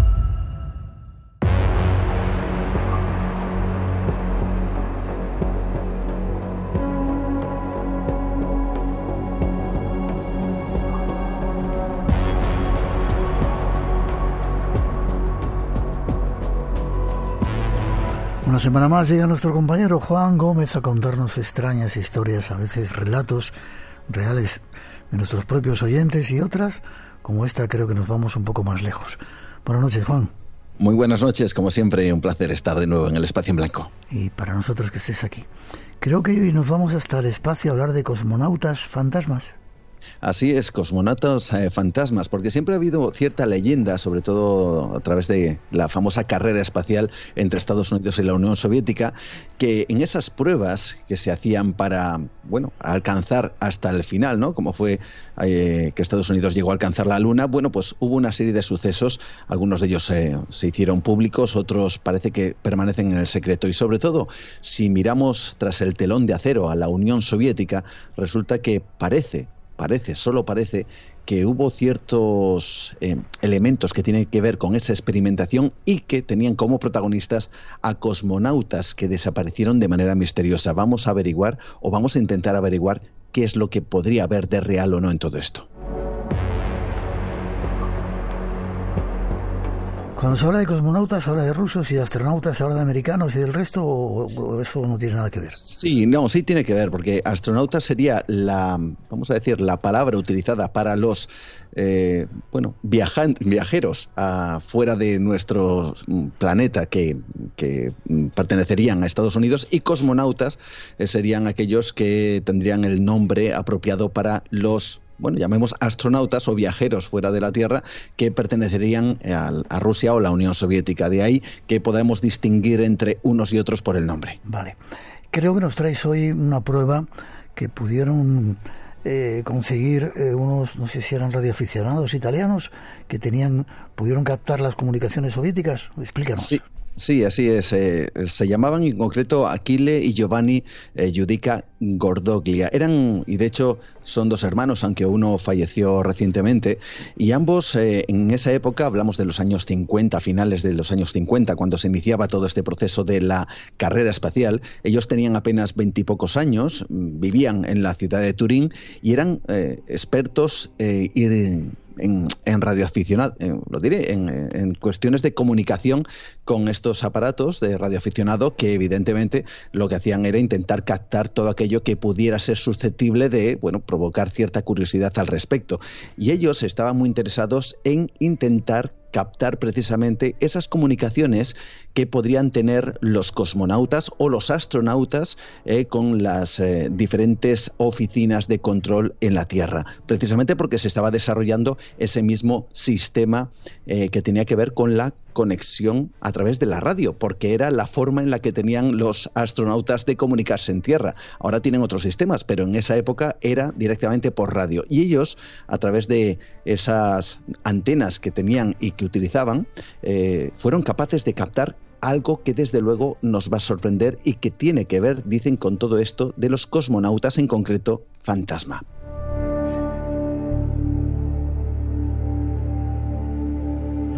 Una semana más llega nuestro compañero Juan Gómez a contarnos extrañas historias, a veces relatos reales de nuestros propios oyentes y otras, como esta creo que nos vamos un poco más lejos. Buenas noches, Juan. Muy buenas noches, como siempre, un placer estar de nuevo en el espacio en blanco. Y para nosotros que estés aquí. Creo que hoy nos vamos hasta el espacio a hablar de cosmonautas fantasmas. Así es, cosmonautas eh, fantasmas, porque siempre ha habido cierta leyenda, sobre todo a través de la famosa carrera espacial entre Estados Unidos y la Unión Soviética, que en esas pruebas que se hacían para, bueno, alcanzar hasta el final, ¿no? Como fue eh, que Estados Unidos llegó a alcanzar la Luna, bueno, pues hubo una serie de sucesos, algunos de ellos eh, se hicieron públicos, otros parece que permanecen en el secreto. Y sobre todo, si miramos tras el telón de acero a la Unión Soviética, resulta que parece parece, solo parece que hubo ciertos eh, elementos que tienen que ver con esa experimentación y que tenían como protagonistas a cosmonautas que desaparecieron de manera misteriosa. Vamos a averiguar o vamos a intentar averiguar qué es lo que podría haber de real o no en todo esto. Cuando se habla de cosmonautas, se habla de rusos y de astronautas, se habla de americanos y del resto, o, eso no tiene nada que ver. Sí, no, sí tiene que ver, porque astronauta sería la, vamos a decir, la palabra utilizada para los eh, bueno, viajeros fuera de nuestro planeta que, pertenecerían a Estados Unidos y cosmonautas eh, serían aquellos que tendrían el nombre apropiado para los bueno, llamemos astronautas o viajeros fuera de la Tierra que pertenecerían a, Rusia o la Unión Soviética. De ahí que podemos distinguir entre unos y otros por el nombre. Vale. Creo que nos traes hoy una prueba que pudieron eh, conseguir eh, unos, no sé si eran radioaficionados italianos, que tenían, pudieron captar las comunicaciones soviéticas. Explícanos. Sí, así es. Eh, se llamaban en concreto Aquile y Giovanni eh, Giudica Gordoglia. Eran, y de hecho son dos hermanos, aunque uno falleció recientemente, y ambos eh, en esa época, hablamos de los años 50, finales de los años 50, cuando se iniciaba todo este proceso de la carrera espacial, ellos tenían apenas veintipocos años, vivían en la ciudad de Turín y eran expertos y en, en radioaficionado, lo diré, en, cuestiones de comunicación con estos aparatos de radioaficionado que evidentemente lo que hacían era intentar captar todo aquello que pudiera ser susceptible de, bueno, provocar cierta curiosidad al respecto. Y ellos estaban muy interesados en intentar captar precisamente esas comunicaciones que podrían tener los cosmonautas o los astronautas eh, con las eh, diferentes oficinas de control en la Tierra, precisamente porque se estaba desarrollando ese mismo sistema eh, que tenía que ver con la conexión a través de la radio, porque era la forma en la que tenían los astronautas de comunicarse en tierra. Ahora tienen otros sistemas, pero en esa época era directamente por radio. Y ellos, a través de esas antenas que tenían y que utilizaban, eh, fueron capaces de captar algo que desde luego nos va a sorprender y que tiene que ver, dicen, con todo esto de los cosmonautas, en concreto, fantasma.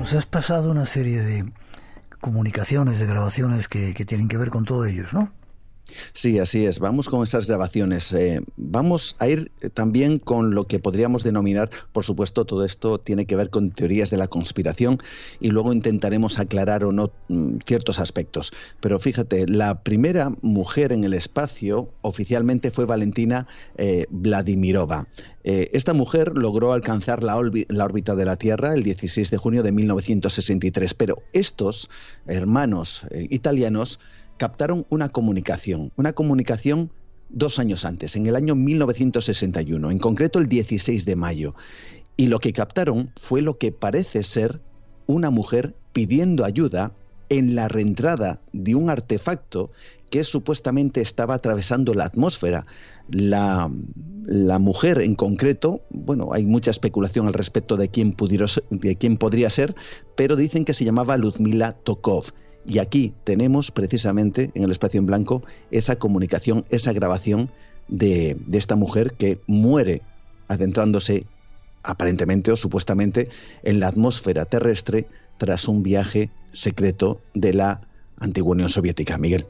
Nos has pasado una serie de comunicaciones, de grabaciones que, que tienen que ver con todo ellos, ¿no? Sí, así es. Vamos con esas grabaciones. Eh, vamos a ir eh, también con lo que podríamos denominar, por supuesto, todo esto tiene que ver con teorías de la conspiración y luego intentaremos aclarar o no mm, ciertos aspectos. Pero fíjate, la primera mujer en el espacio oficialmente fue Valentina eh, Vladimirova. esta mujer logró alcanzar la, la, órbita de la Tierra el 16 de junio de 1963, pero estos hermanos italianos captaron una comunicación, una comunicación dos años antes, en el año 1961, en concreto el 16 de mayo. Y lo que captaron fue lo que parece ser una mujer pidiendo ayuda en la reentrada de un artefacto que supuestamente estaba atravesando la atmósfera. La, la, mujer en concreto, bueno, hay mucha especulación al respecto de quién, pudiera, de quién podría ser, pero dicen que se llamaba Ludmila Tokov y aquí tenemos precisamente en el espacio en blanco esa comunicación, esa grabación de, esta mujer que muere adentrándose aparentemente o supuestamente en la atmósfera terrestre tras un viaje secreto de la antigua Unión Soviética. Miguel.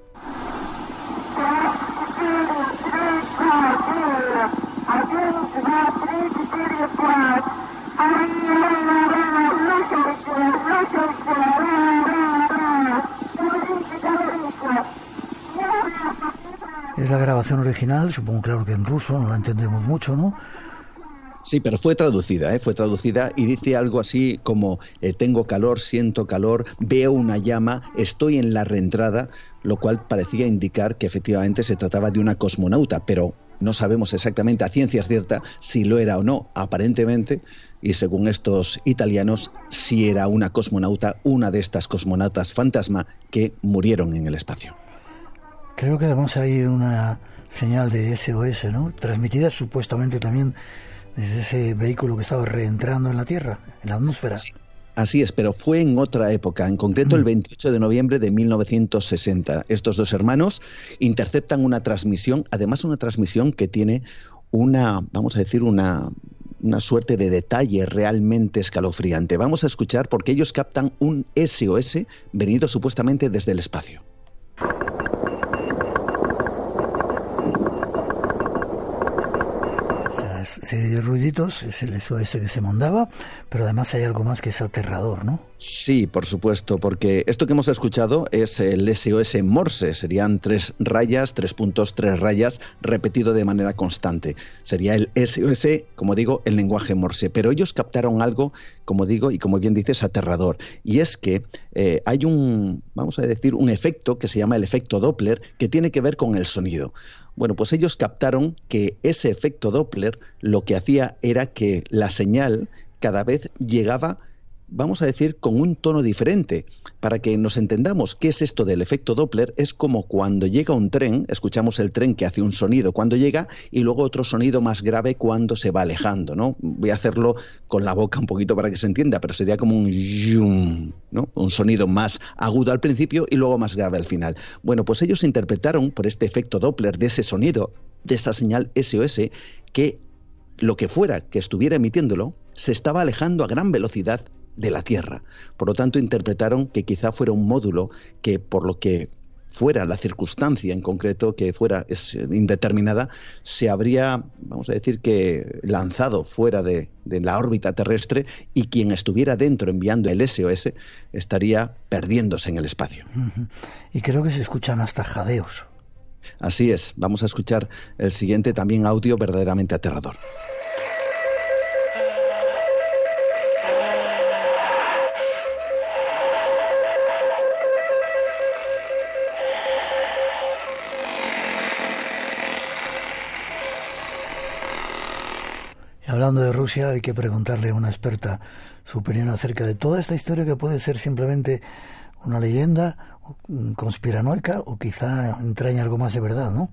La grabación original, supongo claro que en ruso, no la entendemos mucho, ¿no? Sí, pero fue traducida, ¿eh? fue traducida y dice algo así como eh, tengo calor, siento calor, veo una llama, estoy en la reentrada, lo cual parecía indicar que efectivamente se trataba de una cosmonauta, pero no sabemos exactamente a ciencia cierta si lo era o no, aparentemente, y según estos italianos, si era una cosmonauta, una de estas cosmonautas fantasma que murieron en el espacio. Creo que además hay una señal de SOS, ¿no? Transmitida supuestamente también desde ese vehículo que estaba reentrando en la Tierra, en la atmósfera. Así es, pero fue en otra época, en concreto el 28 de noviembre de 1960. Estos dos hermanos interceptan una transmisión, además una transmisión que tiene una, vamos a decir, una, una suerte de detalle realmente escalofriante. Vamos a escuchar porque ellos captan un SOS venido supuestamente desde el espacio. Serie de ruiditos, es el SOS que se mandaba, pero además hay algo más que es aterrador, ¿no? Sí, por supuesto, porque esto que hemos escuchado es el SOS Morse, serían tres rayas, tres puntos, tres rayas, repetido de manera constante. Sería el SOS, como digo, el lenguaje Morse. Pero ellos captaron algo, como digo, y como bien dices, aterrador. Y es que eh, hay un, vamos a decir, un efecto que se llama el efecto Doppler, que tiene que ver con el sonido. Bueno, pues ellos captaron que ese efecto Doppler lo que hacía era que la señal cada vez llegaba vamos a decir, con un tono diferente. Para que nos entendamos qué es esto del efecto Doppler, es como cuando llega un tren, escuchamos el tren que hace un sonido cuando llega y luego otro sonido más grave cuando se va alejando, ¿no? Voy a hacerlo con la boca un poquito para que se entienda, pero sería como un yum, ¿no? Un sonido más agudo al principio y luego más grave al final. Bueno, pues ellos interpretaron por este efecto Doppler de ese sonido, de esa señal SOS, que lo que fuera que estuviera emitiéndolo se estaba alejando a gran velocidad de la Tierra. Por lo tanto, interpretaron que quizá fuera un módulo que, por lo que fuera la circunstancia en concreto que fuera indeterminada, se habría, vamos a decir que, lanzado fuera de, de, la órbita terrestre y quien estuviera dentro enviando el SOS estaría perdiéndose en el espacio. Y creo que se escuchan hasta jadeos. Así es, vamos a escuchar el siguiente también audio verdaderamente aterrador. Hablando de Rusia, hay que preguntarle a una experta su opinión acerca de toda esta historia que puede ser simplemente una leyenda conspiranoica o quizá entraña algo más de verdad, ¿no?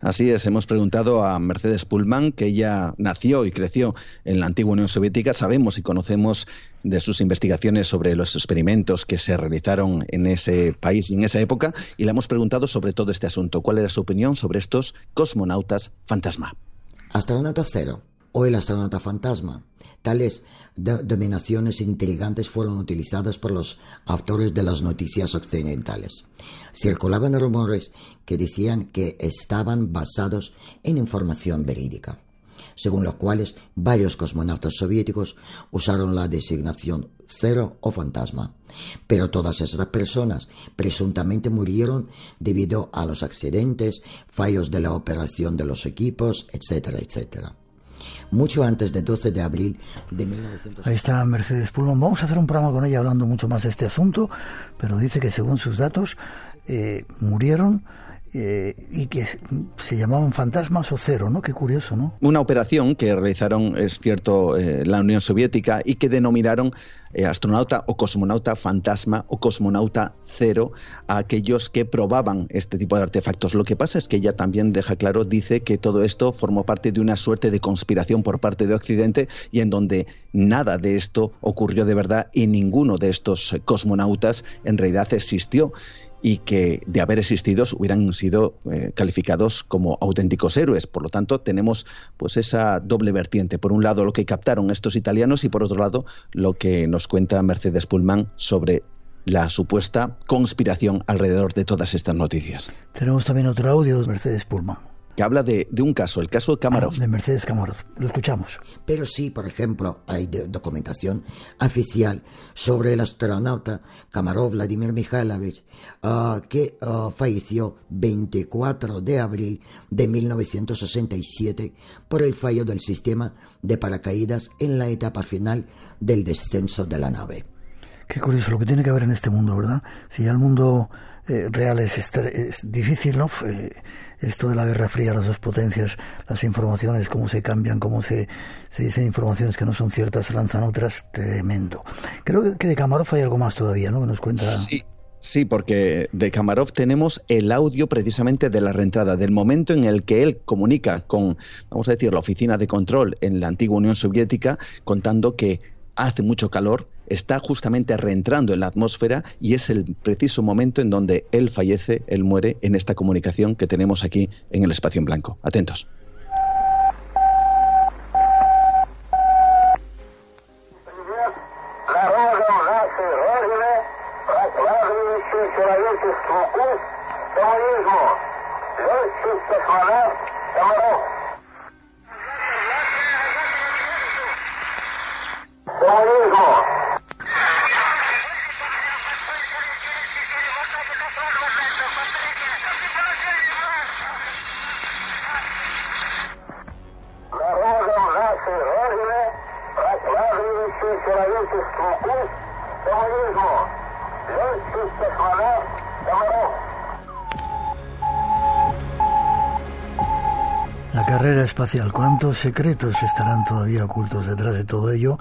Así es, hemos preguntado a Mercedes Pullman, que ella nació y creció en la antigua Unión Soviética. Sabemos y conocemos de sus investigaciones sobre los experimentos que se realizaron en ese país y en esa época, y le hemos preguntado sobre todo este asunto. ¿Cuál era su opinión sobre estos cosmonautas fantasma? Astronauta cero o el astronauta fantasma. Tales denominaciones intrigantes fueron utilizadas por los autores de las noticias occidentales. Circulaban rumores que decían que estaban basados en información verídica, según los cuales varios cosmonautas soviéticos usaron la designación cero o fantasma. Pero todas esas personas presuntamente murieron debido a los accidentes, fallos de la operación de los equipos, etcétera, etcétera mucho antes del 12 de abril de 1960. Ahí está Mercedes Pulmón. Vamos a hacer un programa con ella hablando mucho más de este asunto, pero dice que según sus datos eh, murieron eh, y que se llamaban fantasmas o cero, ¿no? Qué curioso, ¿no? Una operación que realizaron, es cierto, eh, la Unión Soviética y que denominaron eh, astronauta o cosmonauta fantasma o cosmonauta cero a aquellos que probaban este tipo de artefactos. Lo que pasa es que ella también deja claro, dice que todo esto formó parte de una suerte de conspiración por parte de Occidente y en donde nada de esto ocurrió de verdad y ninguno de estos cosmonautas en realidad existió y que de haber existido hubieran sido eh, calificados como auténticos héroes. Por lo tanto, tenemos pues esa doble vertiente. Por un lado, lo que captaron estos italianos y por otro lado, lo que nos cuenta Mercedes Pullman sobre la supuesta conspiración alrededor de todas estas noticias. Tenemos también otro audio de Mercedes Pullman que habla de, de, un caso, el caso de Kamarov. Ah, de Mercedes Kamarov. Lo escuchamos. Pero sí, por ejemplo, hay documentación oficial sobre el astronauta Kamarov Vladimir Mikhailovich, uh, que uh, falleció 24 de abril de 1967 por el fallo del sistema de paracaídas en la etapa final del descenso de la nave. Qué curioso lo que tiene que haber en este mundo, ¿verdad? Si ya el mundo eh, real es, es, difícil, ¿no? Eh, esto de la Guerra Fría, las dos potencias, las informaciones, cómo se cambian, cómo se, se dicen informaciones que no son ciertas, se lanzan otras, tremendo. Creo que de Kamarov hay algo más todavía, ¿no? Que nos cuenta. Sí. Sí, porque de Kamarov tenemos el audio precisamente de la reentrada, del momento en el que él comunica con, vamos a decir, la oficina de control en la antigua Unión Soviética, contando que hace mucho calor, está justamente reentrando en la atmósfera y es el preciso momento en donde él fallece, él muere en esta comunicación que tenemos aquí en el espacio en blanco. Atentos. Espacial, ¿cuántos secretos estarán todavía ocultos detrás de todo ello?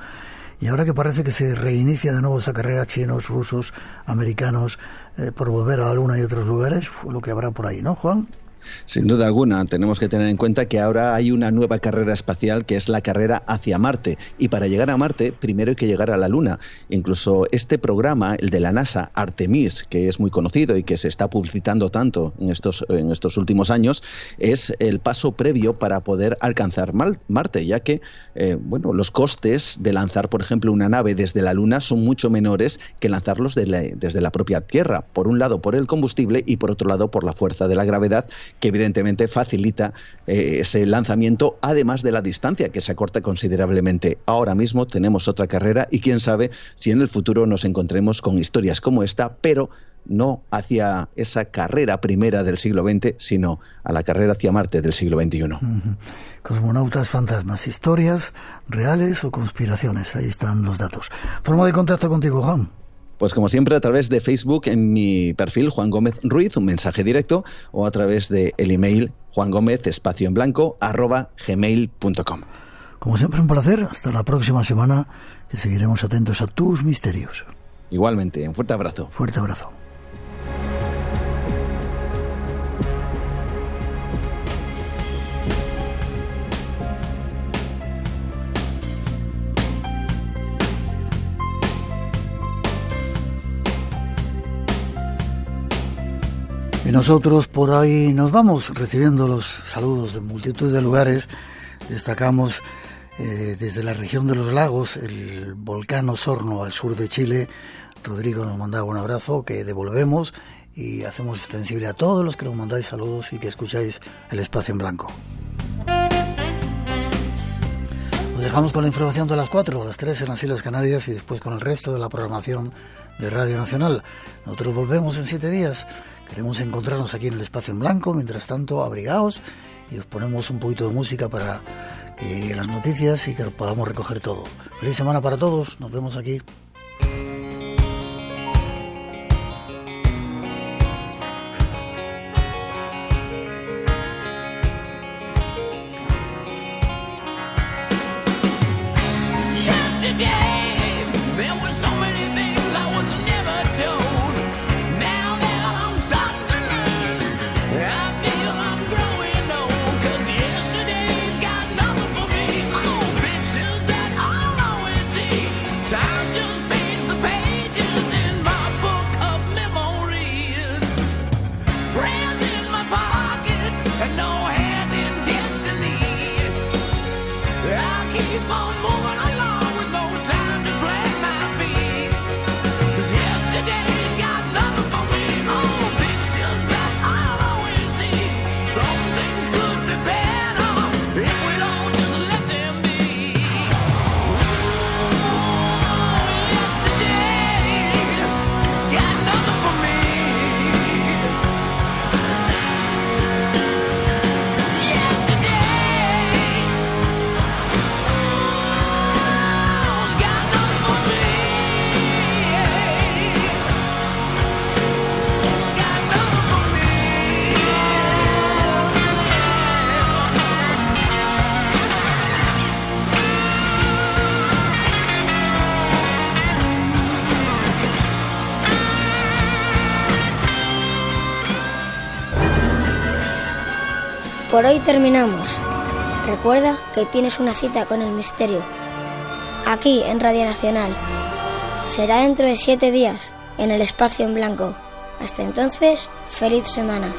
Y ahora que parece que se reinicia de nuevo esa carrera chinos, rusos, americanos, eh, por volver a la Luna y otros lugares, lo que habrá por ahí, ¿no, Juan? Sin duda alguna, tenemos que tener en cuenta que ahora hay una nueva carrera espacial que es la carrera hacia Marte. Y para llegar a Marte, primero hay que llegar a la Luna. Incluso este programa, el de la NASA, Artemis, que es muy conocido y que se está publicitando tanto en estos, en estos últimos años, es el paso previo para poder alcanzar Marte, ya que eh, bueno, los costes de lanzar, por ejemplo, una nave desde la Luna son mucho menores que lanzarlos desde la propia Tierra. Por un lado, por el combustible y por otro lado, por la fuerza de la gravedad que evidentemente facilita eh, ese lanzamiento, además de la distancia que se acorta considerablemente. Ahora mismo tenemos otra carrera y quién sabe si en el futuro nos encontremos con historias como esta, pero no hacia esa carrera primera del siglo XX, sino a la carrera hacia Marte del siglo XXI. Cosmonautas fantasmas, historias reales o conspiraciones, ahí están los datos. Forma de contacto contigo, Juan. Pues como siempre a través de Facebook en mi perfil Juan Gómez Ruiz, un mensaje directo, o a través de el email Juan Gómez espacio en blanco arroba gmail.com. Como siempre un placer, hasta la próxima semana que seguiremos atentos a tus misterios. Igualmente, un fuerte abrazo. Fuerte abrazo. Nosotros por ahí nos vamos recibiendo los saludos de multitud de lugares. Destacamos eh, desde la región de los lagos, el volcán Osorno al sur de Chile. Rodrigo nos mandaba un abrazo que devolvemos y hacemos extensible a todos los que nos mandáis saludos y que escucháis el espacio en blanco. Nos dejamos con la información de las 4, a las 3 en las Islas Canarias y después con el resto de la programación de Radio Nacional. Nosotros volvemos en 7 días. Queremos encontrarnos aquí en el espacio en blanco, mientras tanto abrigaos y os ponemos un poquito de música para que lleguen las noticias y que podamos recoger todo. Feliz semana para todos, nos vemos aquí. Por hoy terminamos. Recuerda que tienes una cita con el misterio. Aquí en Radio Nacional. Será dentro de siete días en el espacio en blanco. Hasta entonces, feliz semana.